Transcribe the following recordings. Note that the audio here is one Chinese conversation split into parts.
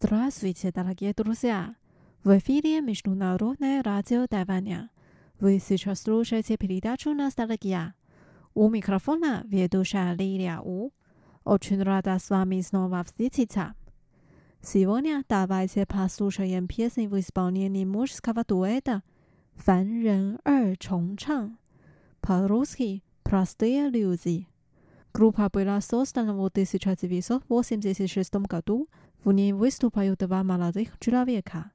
Здравствуйте, дорогие друзья! В эфире Международное радио Тайваня. Вы сейчас слушаете передачу «Ностальгия». У микрофона ведущая Лилия У. Очень рада с вами снова встретиться. Сегодня давайте послушаем песни в исполнении мужского дуэта «Фан Рен Эр Чон Чан». По-русски «Простые люди». Группа была создана в 1986 году W niej wystąpił dwa młodych człowieka.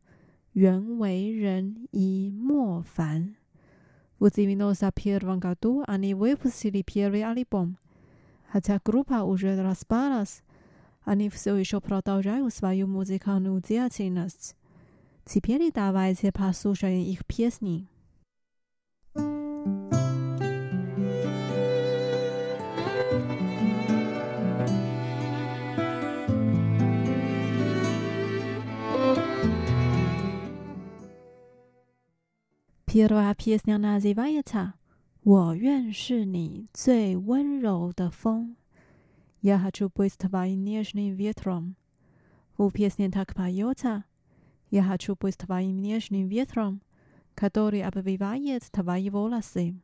Yuan Weiren i Mo Fan. Udzimino za pierwą gadu, ani wypustili pierwszy album. A ta grupa już rozpadła, ani все еще продолжают свою музыкальную деятельность. Теперь давайте послушаем их песни. Первая песня называется «我愿是你最温柔的风». Я хочу быть твоим нежным ветром. В песне так поется «Я хочу быть твоим нежным ветром, который обвивает твои волосы».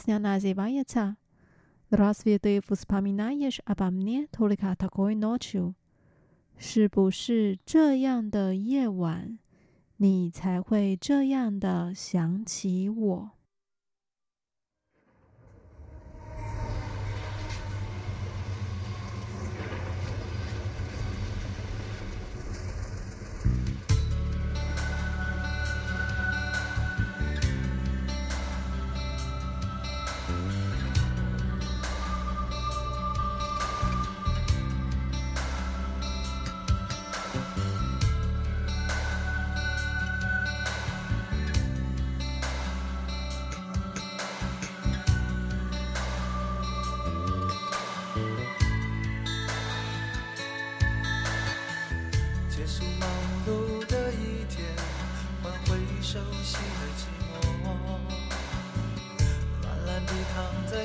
sana zebaiyata the raspberry devas 是不是这样的夜晚你才会这样的想起我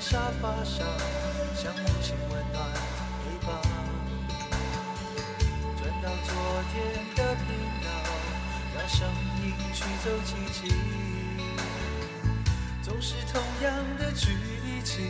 沙发上，像母亲温暖陪伴。转到昨天的频道，让声音驱走寂静。总是同样的剧情。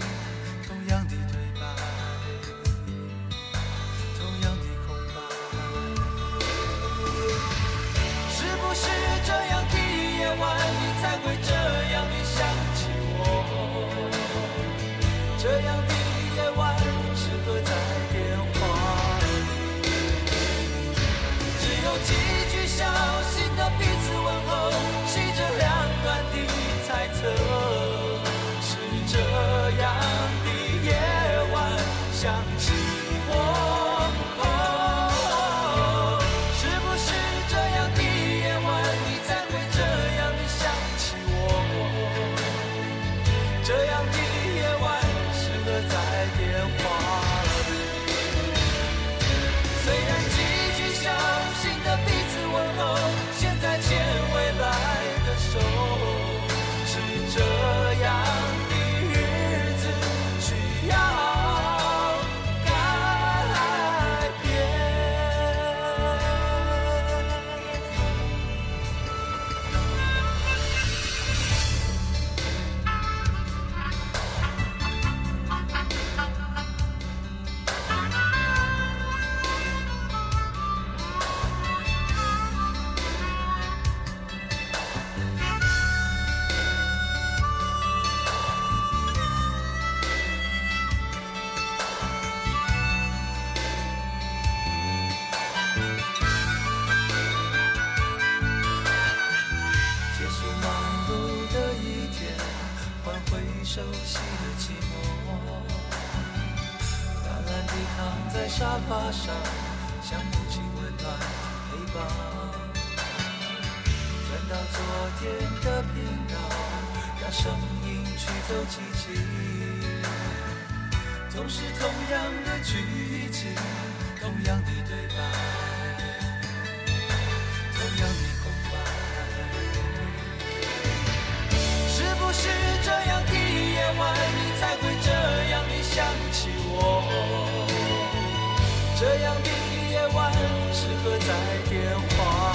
熟悉的寂寞。懒懒地躺在沙发上，想母亲温暖陪伴。转到昨天的频道，让声音驱走寂静。总是同样的剧情，同样的对白。想起我。这样的夜晚适合在电话。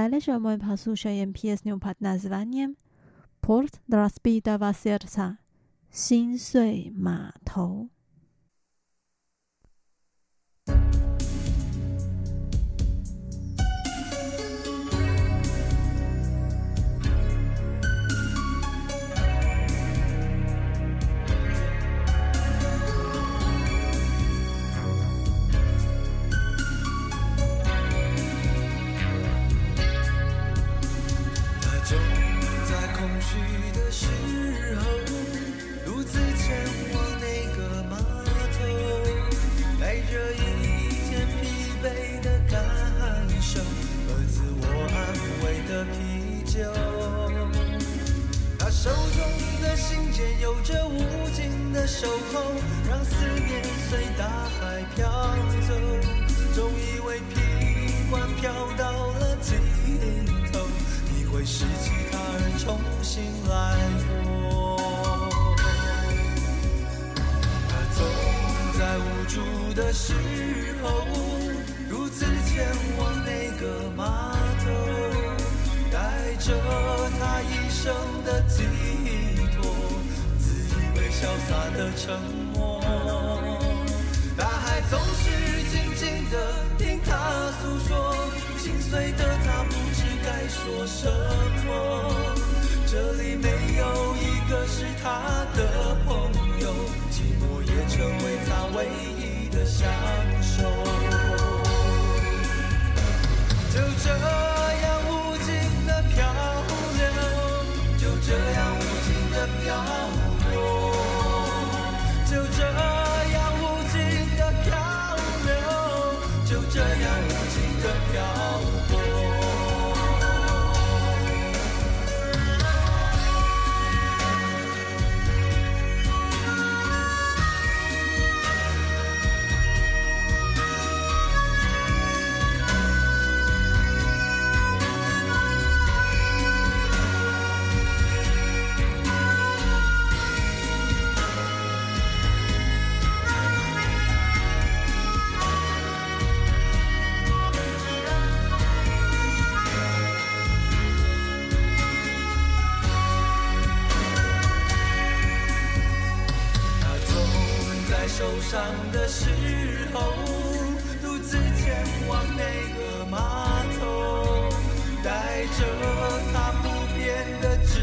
Zależy moim posłuczeniem pieśnią pod nazwaniem Port Draspida Waserca, 心碎码头。的时候，独自前往那个码头，带着他一生的寄托，自以为潇洒的沉默，大海总是静静的听他诉说，心碎的他不知该说什么。这里没有一个是他的朋友，寂寞也成为他唯一相守，就这样无尽的漂流，就这样无尽的漂。上的时候，独自前往那个码头，带着他不变的执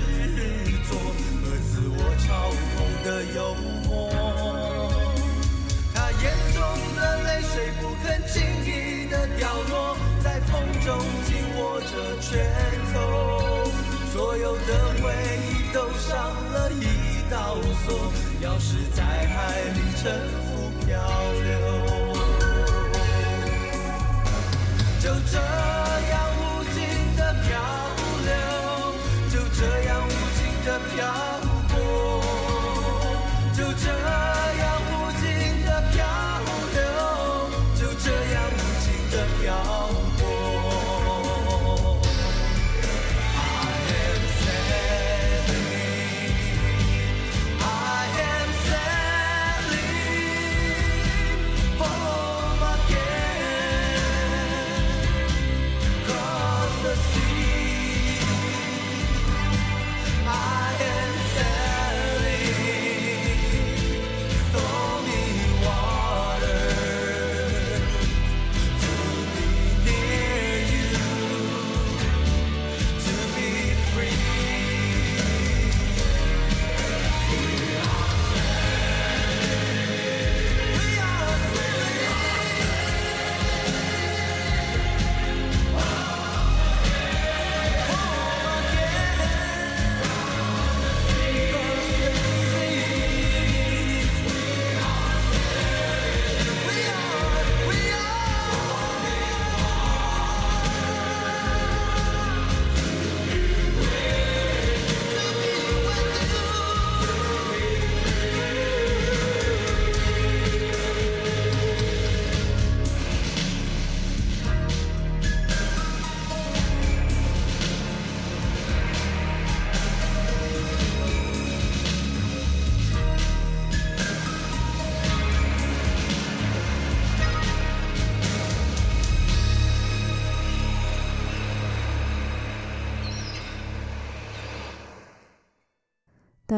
着和自我嘲讽的幽默，他眼中的泪水不肯轻易的掉落在风中紧握着拳头，所有的回忆都上了一道锁，钥匙在海里沉浮。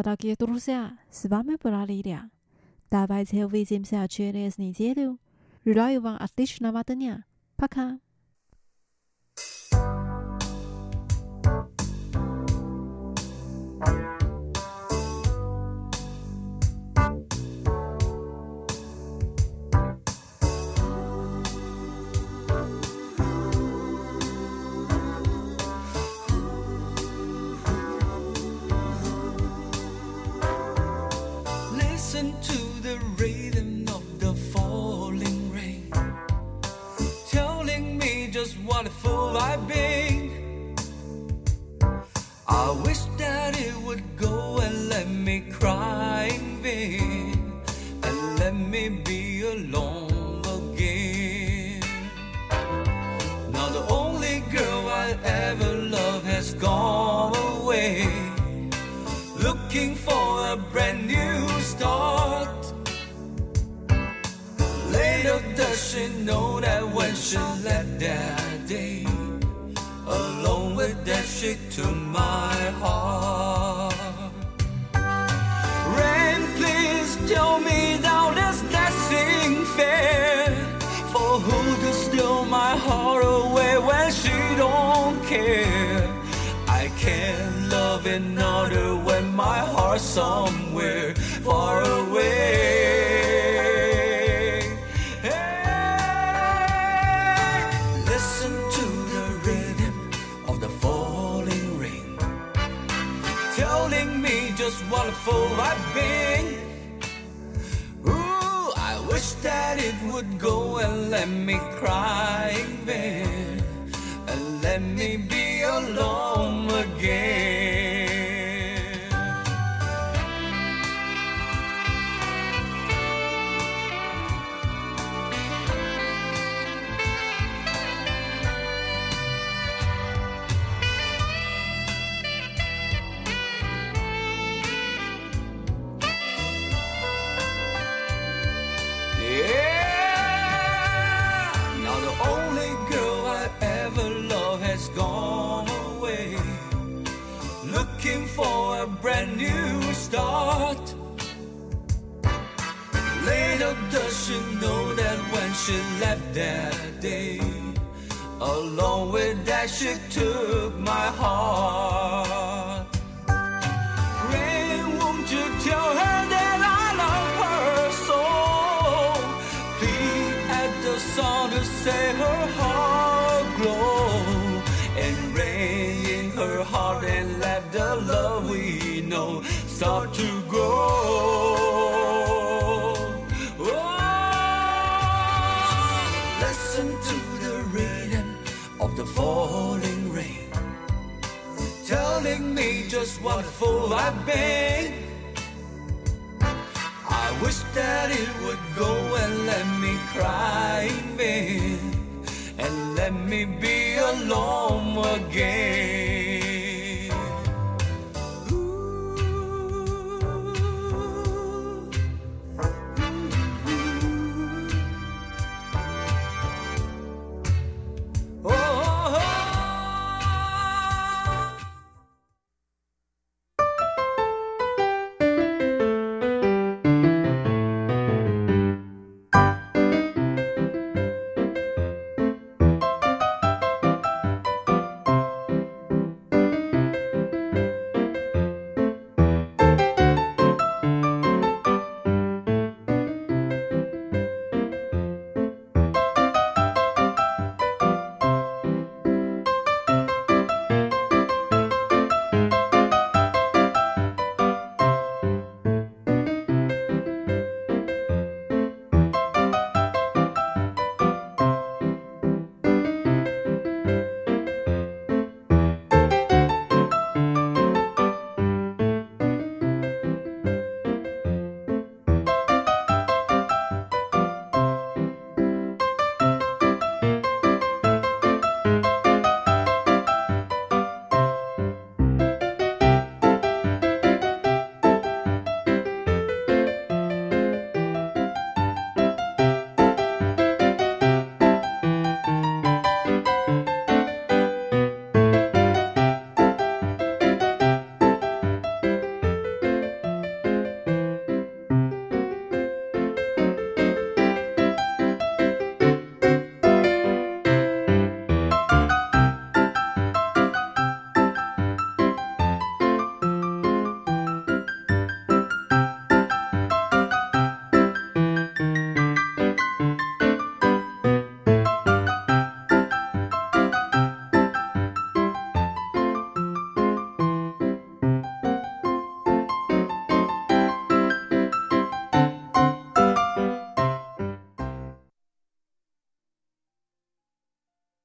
Дорогие друзья, с вами была Лилия. Давайте увидимся через неделю. Желаю вам отличного дня. Пока. Looking for a brand new start. Later, does she know that when she left that day, alone with that she took my heart? Rain, please tell me now this dancing fair. For who to steal my heart away when she don't care? Somewhere far away. Hey, listen to the rhythm of the falling rain, telling me just what a fool I've been. Ooh, I wish that it would go and let me cry in vain and let me be alone again. She left that day, along with that she took my heart? Rain, won't you tell her that I love her so? Plead at the sun to set her heart glow, and rain in her heart and let the love we know start to fool I've been. I wish that it would go and let me cry in vain and let me be alone again.